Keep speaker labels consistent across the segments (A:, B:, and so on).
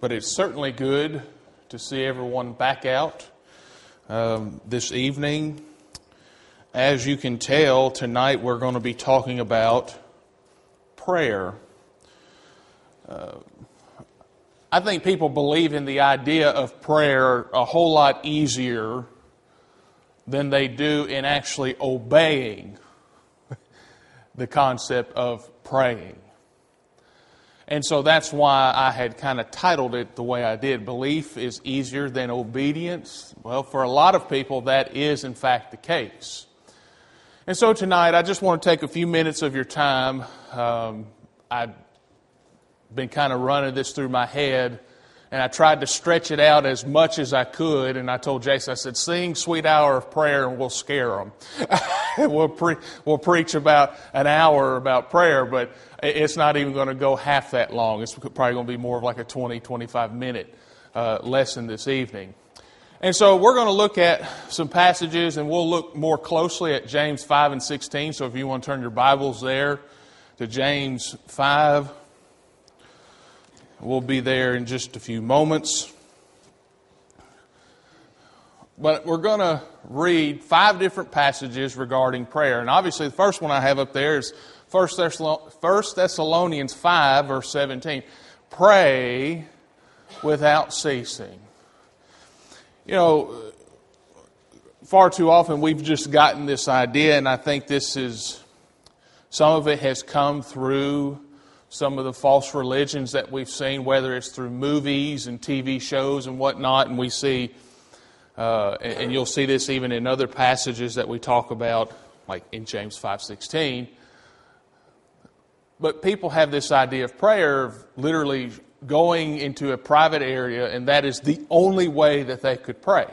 A: but it's certainly good to see everyone back out um, this evening. As you can tell, tonight we're going to be talking about prayer. Uh, I think people believe in the idea of prayer a whole lot easier than they do in actually obeying the concept of praying. And so that's why I had kind of titled it the way I did Belief is Easier Than Obedience. Well, for a lot of people, that is in fact the case. And so tonight, I just want to take a few minutes of your time. Um, I've been kind of running this through my head and I tried to stretch it out as much as I could. And I told Jason, I said, sing Sweet Hour of Prayer and we'll scare them. we'll, pre- we'll preach about an hour about prayer, but it's not even going to go half that long. It's probably going to be more of like a 20, 25 minute uh, lesson this evening. And so we're going to look at some passages and we'll look more closely at James 5 and 16. So if you want to turn your Bibles there to James 5 We'll be there in just a few moments. But we're going to read five different passages regarding prayer. And obviously, the first one I have up there is 1 Thessalonians 5, verse 17. Pray without ceasing. You know, far too often we've just gotten this idea, and I think this is, some of it has come through some of the false religions that we've seen, whether it's through movies and TV shows and whatnot, and we see, uh, and you'll see this even in other passages that we talk about, like in James five sixteen. But people have this idea of prayer of literally going into a private area, and that is the only way that they could pray.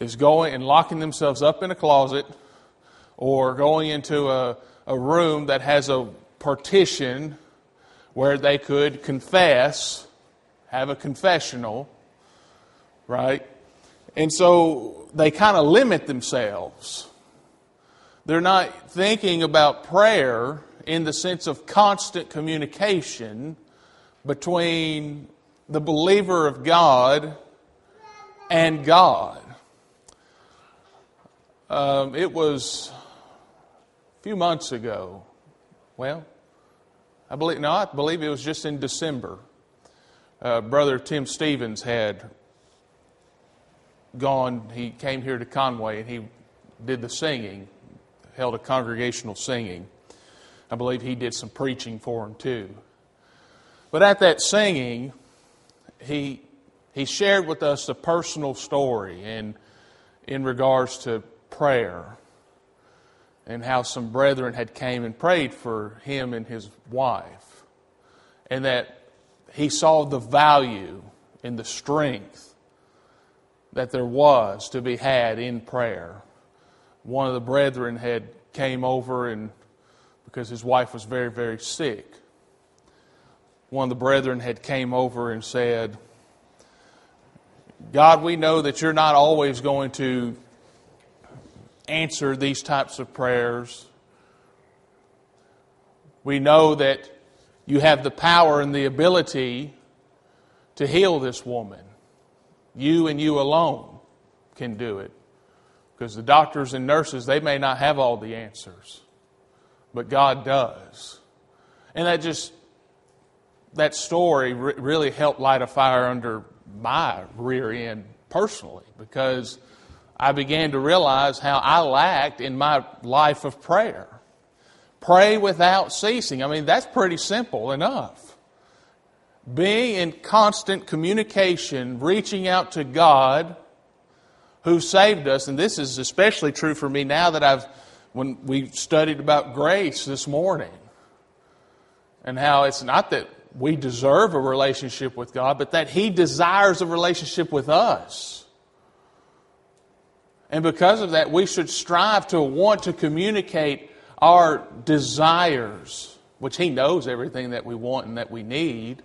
A: Is going and locking themselves up in a closet, or going into a, a room that has a partition where they could confess, have a confessional, right? And so they kind of limit themselves. They're not thinking about prayer in the sense of constant communication between the believer of God and God. Um, it was a few months ago. Well, I believe, no, I believe it was just in December. Uh, Brother Tim Stevens had gone, he came here to Conway and he did the singing, held a congregational singing. I believe he did some preaching for him too. But at that singing, he, he shared with us a personal story in, in regards to prayer and how some brethren had came and prayed for him and his wife and that he saw the value and the strength that there was to be had in prayer. One of the brethren had came over and because his wife was very very sick one of the brethren had came over and said god we know that you're not always going to answer these types of prayers. We know that you have the power and the ability to heal this woman. You and you alone can do it. Because the doctors and nurses, they may not have all the answers, but God does. And that just, that story really helped light a fire under my rear end personally because I began to realize how I lacked in my life of prayer. Pray without ceasing. I mean, that's pretty simple enough. Being in constant communication, reaching out to God who saved us, and this is especially true for me now that I've, when we studied about grace this morning, and how it's not that we deserve a relationship with God, but that He desires a relationship with us. And because of that, we should strive to want to communicate our desires, which He knows everything that we want and that we need,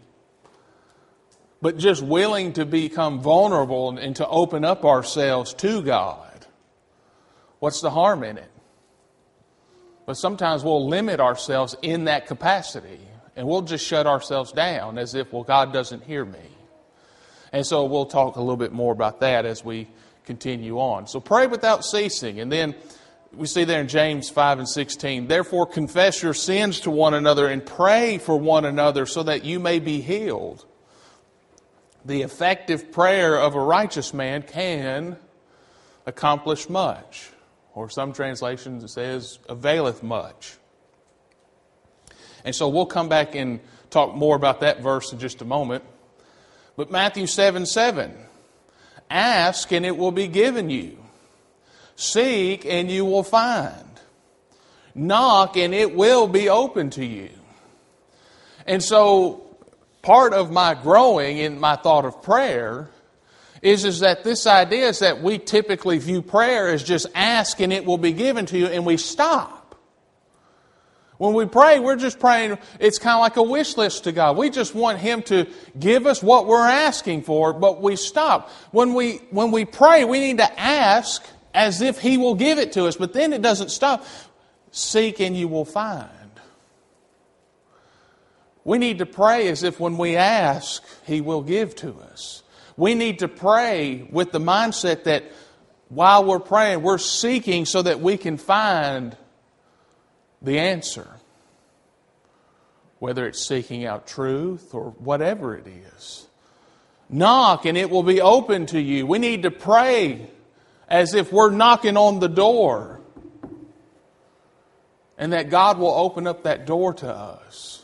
A: but just willing to become vulnerable and to open up ourselves to God. What's the harm in it? But sometimes we'll limit ourselves in that capacity. And we'll just shut ourselves down as if, well, God doesn't hear me. And so we'll talk a little bit more about that as we continue on. So pray without ceasing. And then we see there in James 5 and 16, therefore confess your sins to one another and pray for one another so that you may be healed. The effective prayer of a righteous man can accomplish much. Or some translations says, availeth much. And so we'll come back and talk more about that verse in just a moment. But Matthew 7 7, ask and it will be given you. Seek and you will find. Knock and it will be open to you. And so, part of my growing in my thought of prayer is, is that this idea is that we typically view prayer as just ask and it will be given to you, and we stop. When we pray, we're just praying, it's kind of like a wish list to God. We just want Him to give us what we're asking for, but we stop. When we, when we pray, we need to ask as if He will give it to us, but then it doesn't stop. Seek and you will find. We need to pray as if when we ask, He will give to us. We need to pray with the mindset that while we're praying, we're seeking so that we can find the answer. Whether it's seeking out truth or whatever it is. Knock and it will be open to you. We need to pray as if we're knocking on the door and that God will open up that door to us.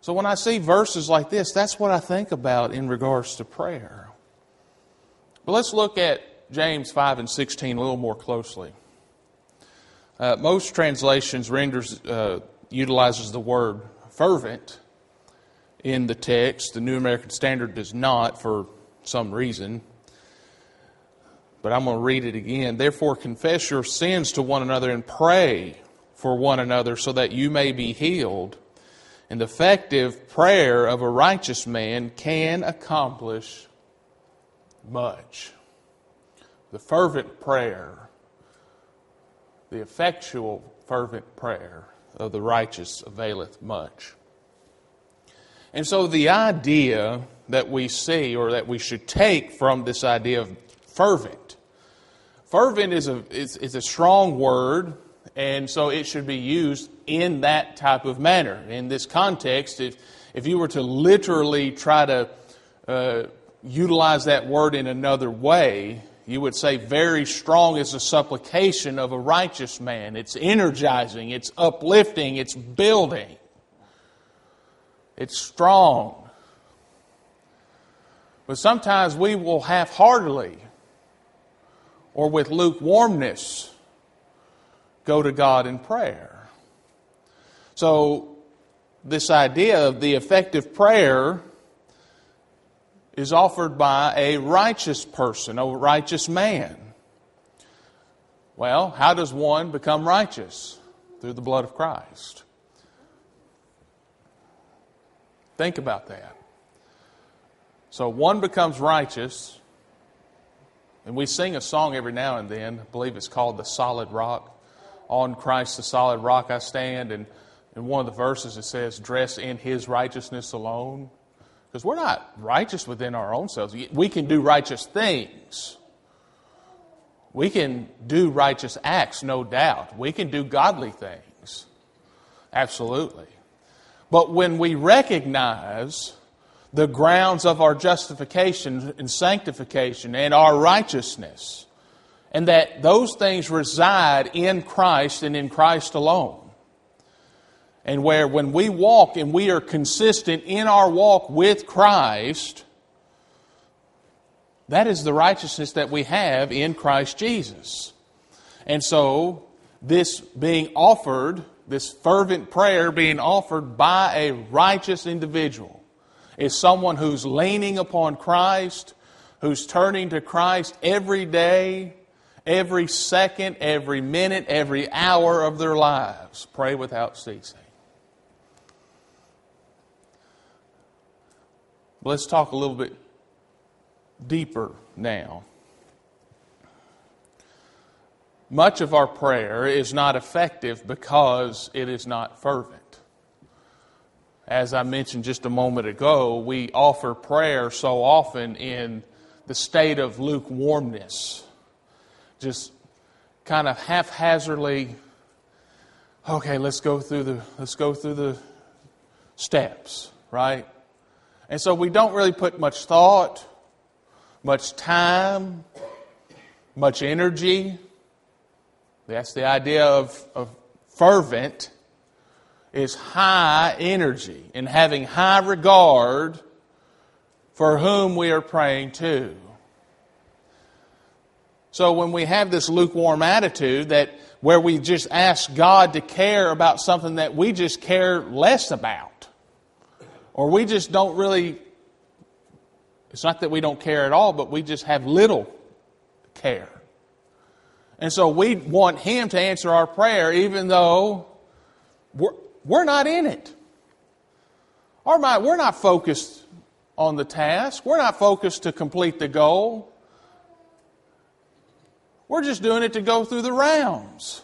A: So when I see verses like this, that's what I think about in regards to prayer. But let's look at James 5 and 16 a little more closely. Uh, most translations renders uh, utilizes the word fervent in the text. The New American Standard does not for some reason. But I'm going to read it again. Therefore, confess your sins to one another and pray for one another so that you may be healed. And the effective prayer of a righteous man can accomplish much. The fervent prayer the effectual, fervent prayer of the righteous availeth much. And so, the idea that we see, or that we should take from this idea of fervent, fervent is a, is, is a strong word, and so it should be used in that type of manner. In this context, if, if you were to literally try to uh, utilize that word in another way, you would say very strong is a supplication of a righteous man. It's energizing, it's uplifting, it's building, it's strong. But sometimes we will half heartedly or with lukewarmness go to God in prayer. So, this idea of the effective prayer is offered by a righteous person, a righteous man. Well, how does one become righteous? Through the blood of Christ. Think about that. So one becomes righteous, and we sing a song every now and then. I believe it's called The Solid Rock. On Christ, the solid rock I stand. And in one of the verses, it says, Dress in his righteousness alone. Because we're not righteous within our own selves. We can do righteous things. We can do righteous acts, no doubt. We can do godly things. Absolutely. But when we recognize the grounds of our justification and sanctification and our righteousness, and that those things reside in Christ and in Christ alone, and where when we walk and we are consistent in our walk with Christ, that is the righteousness that we have in Christ Jesus. And so, this being offered, this fervent prayer being offered by a righteous individual, is someone who's leaning upon Christ, who's turning to Christ every day, every second, every minute, every hour of their lives. Pray without ceasing. Let's talk a little bit deeper now. much of our prayer is not effective because it is not fervent. As I mentioned just a moment ago, we offer prayer so often in the state of lukewarmness, just kind of haphazardly. Okay, let's go through the let's go through the steps, right? And so we don't really put much thought, much time, much energy. That's the idea of, of fervent is high energy and having high regard for whom we are praying to. So when we have this lukewarm attitude that where we just ask God to care about something that we just care less about, or we just don't really, it's not that we don't care at all, but we just have little care. And so we want Him to answer our prayer even though we're, we're not in it. Our mind, we're not focused on the task. We're not focused to complete the goal. We're just doing it to go through the rounds.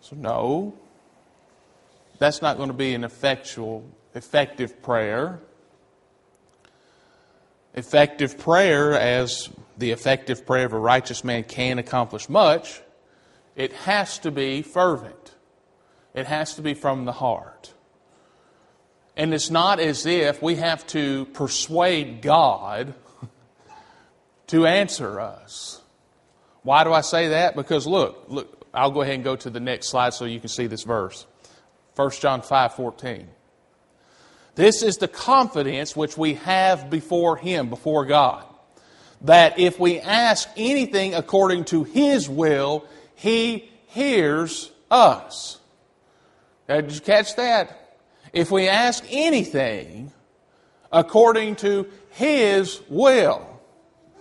A: So, no, that's not going to be an effectual, effective prayer. Effective prayer, as the effective prayer of a righteous man can accomplish much, it has to be fervent. It has to be from the heart. And it's not as if we have to persuade God to answer us. Why do I say that? Because look, look, I'll go ahead and go to the next slide so you can see this verse. 1 John 5 14. This is the confidence which we have before Him, before God, that if we ask anything according to His will, he hears us. Did you catch that? If we ask anything according to His will,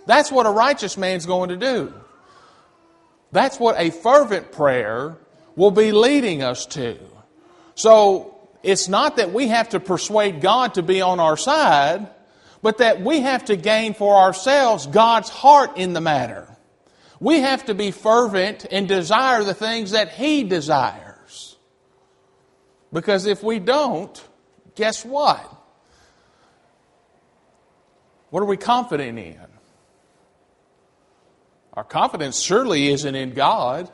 A: that's what a righteous man's going to do. That's what a fervent prayer will be leading us to. So, it's not that we have to persuade God to be on our side, but that we have to gain for ourselves God's heart in the matter. We have to be fervent and desire the things that He desires. Because if we don't, guess what? What are we confident in? Our confidence surely isn't in God.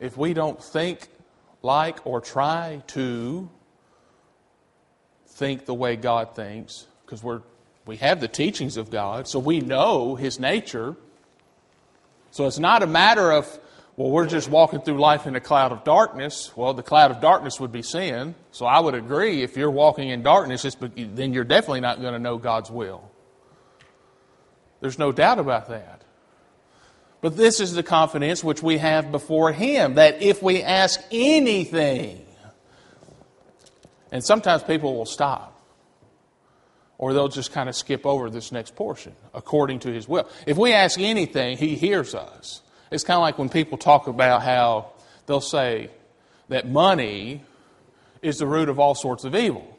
A: If we don't think like or try to think the way God thinks, because we're we have the teachings of God, so we know His nature. So it's not a matter of, well, we're just walking through life in a cloud of darkness. Well, the cloud of darkness would be sin. So I would agree if you're walking in darkness, then you're definitely not going to know God's will. There's no doubt about that. But this is the confidence which we have before Him that if we ask anything, and sometimes people will stop or they'll just kind of skip over this next portion according to his will. If we ask anything, he hears us. It's kind of like when people talk about how they'll say that money is the root of all sorts of evil.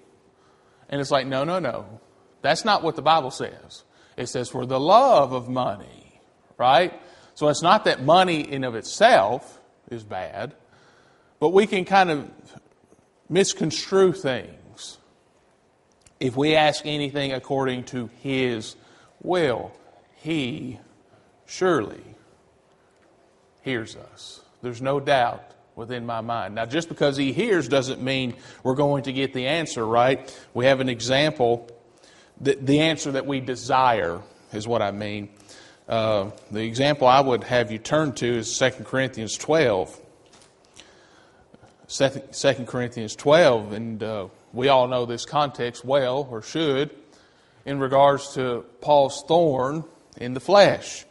A: And it's like, no, no, no. That's not what the Bible says. It says for the love of money, right? So it's not that money in of itself is bad, but we can kind of misconstrue things if we ask anything according to His will, He surely hears us. There's no doubt within my mind. Now, just because He hears doesn't mean we're going to get the answer, right? We have an example. The, the answer that we desire is what I mean. Uh, the example I would have you turn to is 2 Corinthians 12. 2 Corinthians 12, and uh, we all know this context well, or should, in regards to Paul's thorn in the flesh.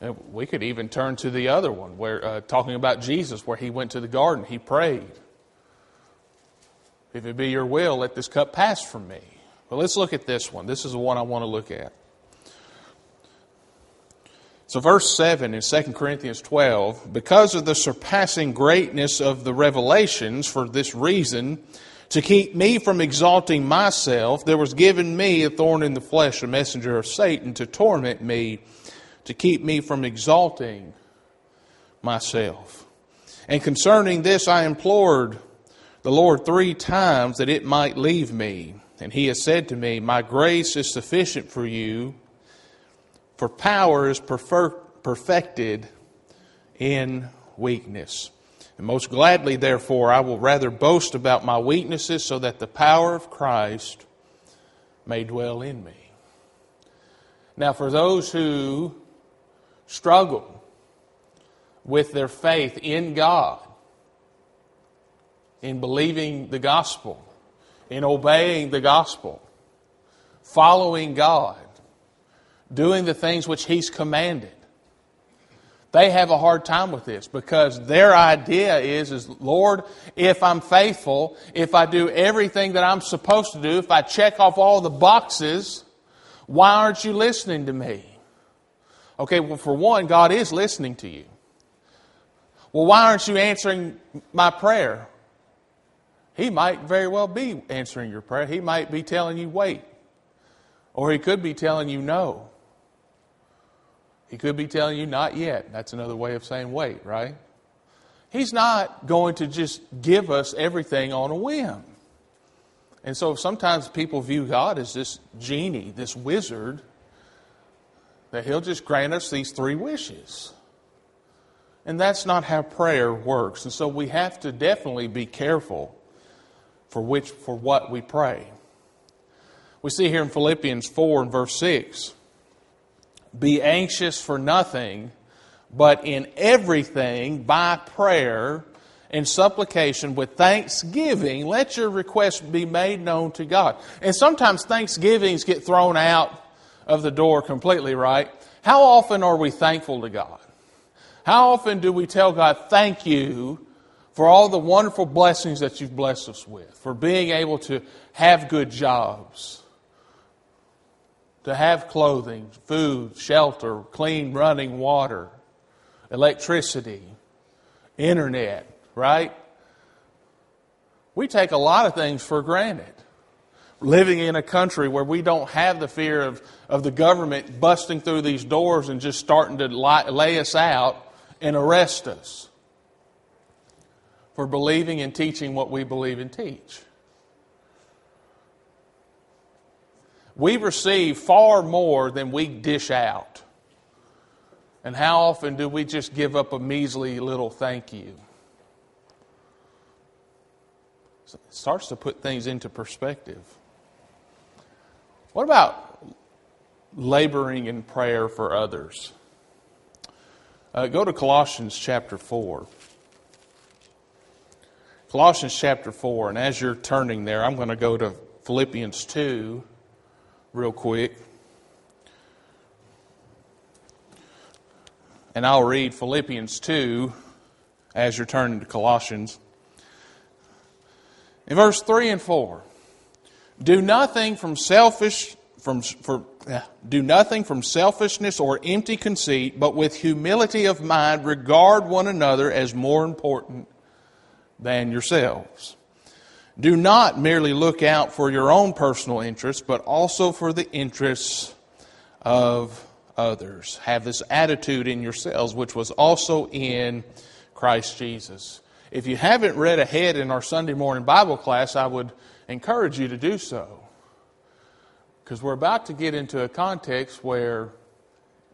A: And we could even turn to the other one, where uh, talking about Jesus, where he went to the garden, he prayed, "If it be your will, let this cup pass from me." But let's look at this one. This is the one I want to look at. So, verse 7 in 2 Corinthians 12 because of the surpassing greatness of the revelations, for this reason, To keep me from exalting myself, there was given me a thorn in the flesh, a messenger of Satan, to torment me, to keep me from exalting myself. And concerning this, I implored the Lord three times that it might leave me. And he has said to me, My grace is sufficient for you, for power is perfected in weakness. And most gladly, therefore, I will rather boast about my weaknesses so that the power of Christ may dwell in me. Now, for those who struggle with their faith in God, in believing the gospel, in obeying the gospel, following God, doing the things which He's commanded, they have a hard time with this because their idea is, is Lord, if I'm faithful, if I do everything that I'm supposed to do, if I check off all the boxes, why aren't you listening to me? Okay, well, for one, God is listening to you. Well, why aren't you answering my prayer? He might very well be answering your prayer. He might be telling you wait. Or he could be telling you no. He could be telling you not yet. That's another way of saying wait, right? He's not going to just give us everything on a whim. And so sometimes people view God as this genie, this wizard, that he'll just grant us these three wishes. And that's not how prayer works. And so we have to definitely be careful for which for what we pray. We see here in Philippians 4 and verse 6 be anxious for nothing, but in everything by prayer and supplication with thanksgiving, let your requests be made known to God. And sometimes thanksgivings get thrown out of the door completely, right? How often are we thankful to God? How often do we tell God, thank you for all the wonderful blessings that you've blessed us with, for being able to have good jobs, to have clothing, food, shelter, clean running water, electricity, internet, right? We take a lot of things for granted. Living in a country where we don't have the fear of, of the government busting through these doors and just starting to lay us out and arrest us for believing and teaching what we believe and teach. We receive far more than we dish out. And how often do we just give up a measly little thank you? it starts to put things into perspective. What about laboring in prayer for others? Uh, go to Colossians chapter 4. Colossians chapter 4, and as you're turning there, I'm going to go to Philippians 2 real quick. And I'll read Philippians 2 as you're turning to Colossians. In verse 3 and 4, do nothing from selfish from for do nothing from selfishness or empty conceit, but with humility of mind regard one another as more important than yourselves. Do not merely look out for your own personal interests, but also for the interests of others. Have this attitude in yourselves, which was also in Christ Jesus. If you haven't read ahead in our Sunday morning Bible class, I would encourage you to do so. Because we're about to get into a context where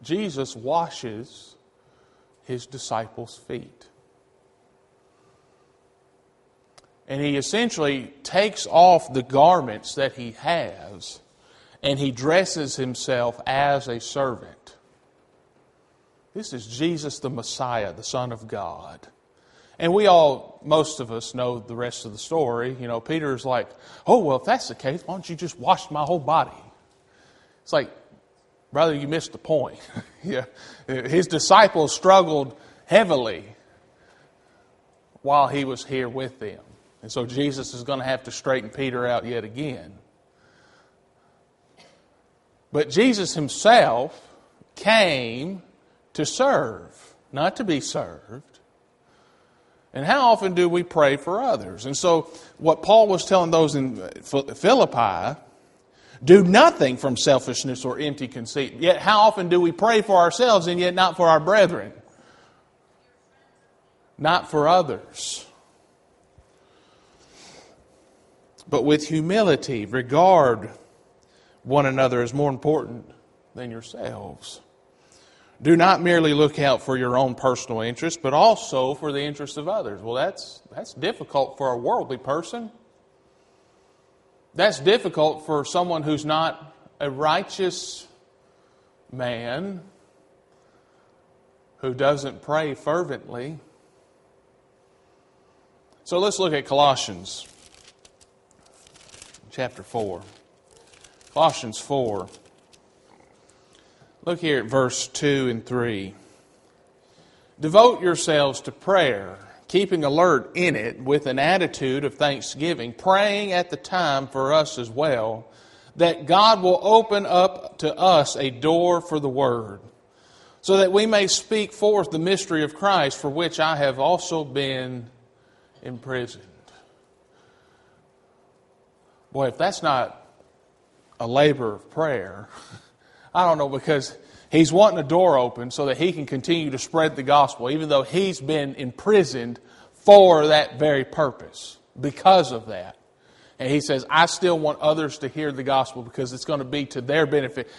A: Jesus washes his disciples' feet. And he essentially takes off the garments that he has and he dresses himself as a servant. This is Jesus the Messiah, the Son of God. And we all, most of us, know the rest of the story. You know, Peter's like, oh, well, if that's the case, why don't you just wash my whole body? It's like, brother, you missed the point. yeah. His disciples struggled heavily while he was here with them. And so Jesus is going to have to straighten Peter out yet again. But Jesus himself came to serve, not to be served. And how often do we pray for others? And so, what Paul was telling those in Philippi do nothing from selfishness or empty conceit. Yet, how often do we pray for ourselves and yet not for our brethren? Not for others. But with humility, regard one another as more important than yourselves. Do not merely look out for your own personal interest, but also for the interests of others. Well, that's, that's difficult for a worldly person. That's difficult for someone who's not a righteous man who doesn't pray fervently. So let's look at Colossians chapter 4. Colossians 4. Look here at verse 2 and 3. Devote yourselves to prayer, keeping alert in it with an attitude of thanksgiving, praying at the time for us as well, that God will open up to us a door for the word, so that we may speak forth the mystery of Christ, for which I have also been imprisoned. Boy, if that's not a labor of prayer, I don't know, because he's wanting a door open so that he can continue to spread the gospel, even though he's been imprisoned for that very purpose, because of that. And he says, I still want others to hear the gospel because it's going to be to their benefit.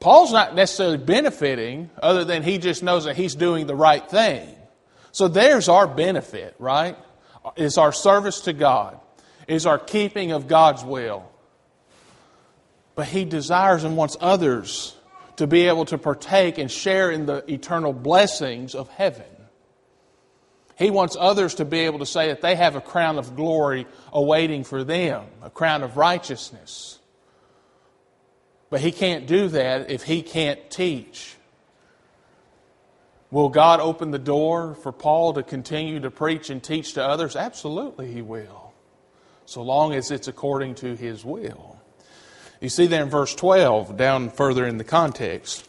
A: Paul's not necessarily benefiting, other than he just knows that he's doing the right thing. So there's our benefit, right? Is our service to God, is our keeping of God's will. But he desires and wants others to be able to partake and share in the eternal blessings of heaven. He wants others to be able to say that they have a crown of glory awaiting for them, a crown of righteousness. But he can't do that if he can't teach. Will God open the door for Paul to continue to preach and teach to others? Absolutely, he will, so long as it's according to his will. You see there in verse 12, down further in the context.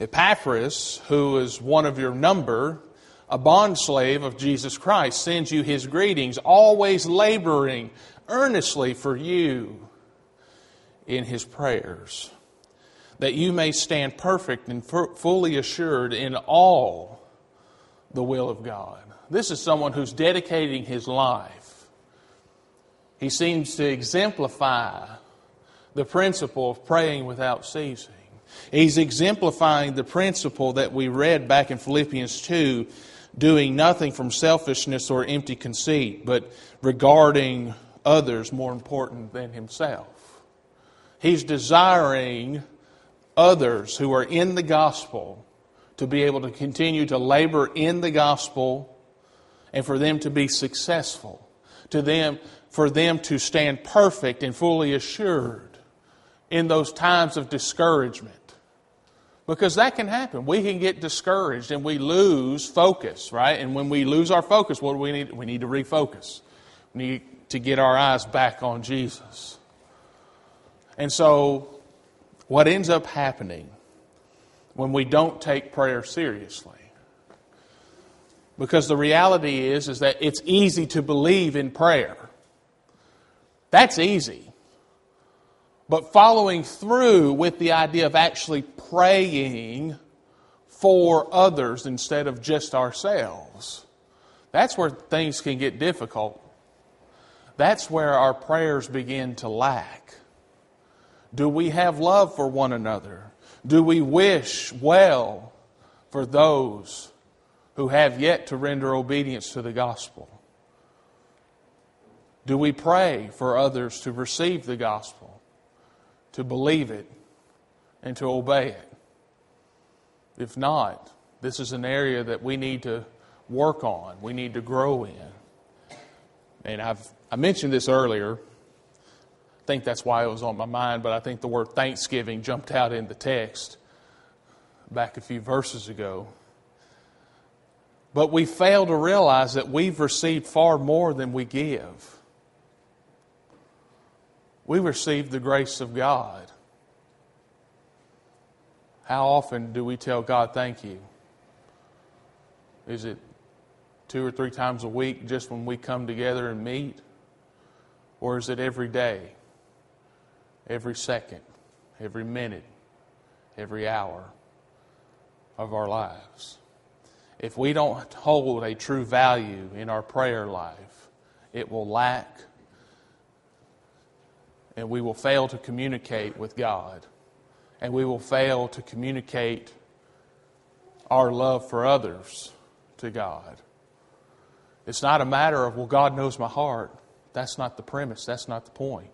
A: Epaphras, who is one of your number, a bondslave of Jesus Christ, sends you his greetings, always laboring earnestly for you in his prayers, that you may stand perfect and fully assured in all the will of God. This is someone who's dedicating his life. He seems to exemplify the principle of praying without ceasing. He's exemplifying the principle that we read back in Philippians 2 doing nothing from selfishness or empty conceit, but regarding others more important than himself. He's desiring others who are in the gospel to be able to continue to labor in the gospel and for them to be successful, to them for them to stand perfect and fully assured in those times of discouragement. Because that can happen. We can get discouraged and we lose focus, right? And when we lose our focus, what do we need? We need to refocus. We need to get our eyes back on Jesus. And so, what ends up happening when we don't take prayer seriously? Because the reality is, is that it's easy to believe in prayer. That's easy. But following through with the idea of actually praying for others instead of just ourselves, that's where things can get difficult. That's where our prayers begin to lack. Do we have love for one another? Do we wish well for those who have yet to render obedience to the gospel? Do we pray for others to receive the gospel? to believe it and to obey it. If not, this is an area that we need to work on, we need to grow in. And I've I mentioned this earlier. I think that's why it was on my mind, but I think the word thanksgiving jumped out in the text back a few verses ago. But we fail to realize that we've received far more than we give we receive the grace of God. How often do we tell God, thank you? Is it two or three times a week just when we come together and meet? Or is it every day, every second, every minute, every hour of our lives? If we don't hold a true value in our prayer life, it will lack and we will fail to communicate with God. And we will fail to communicate our love for others to God. It's not a matter of, well, God knows my heart. That's not the premise. That's not the point.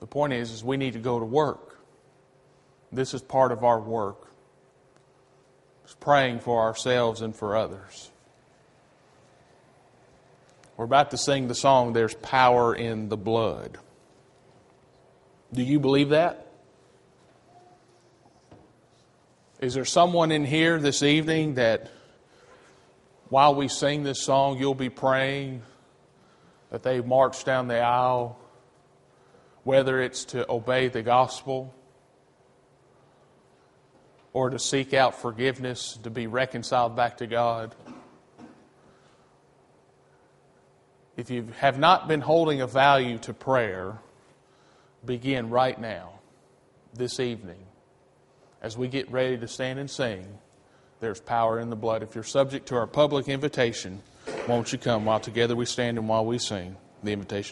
A: The point is, is we need to go to work. This is part of our work. It's praying for ourselves and for others. We're about to sing the song, There's Power in the Blood. Do you believe that? Is there someone in here this evening that while we sing this song, you'll be praying that they march down the aisle, whether it's to obey the gospel or to seek out forgiveness, to be reconciled back to God? If you have not been holding a value to prayer, begin right now, this evening, as we get ready to stand and sing. There's power in the blood. If you're subject to our public invitation, won't you come while together we stand and while we sing the invitation?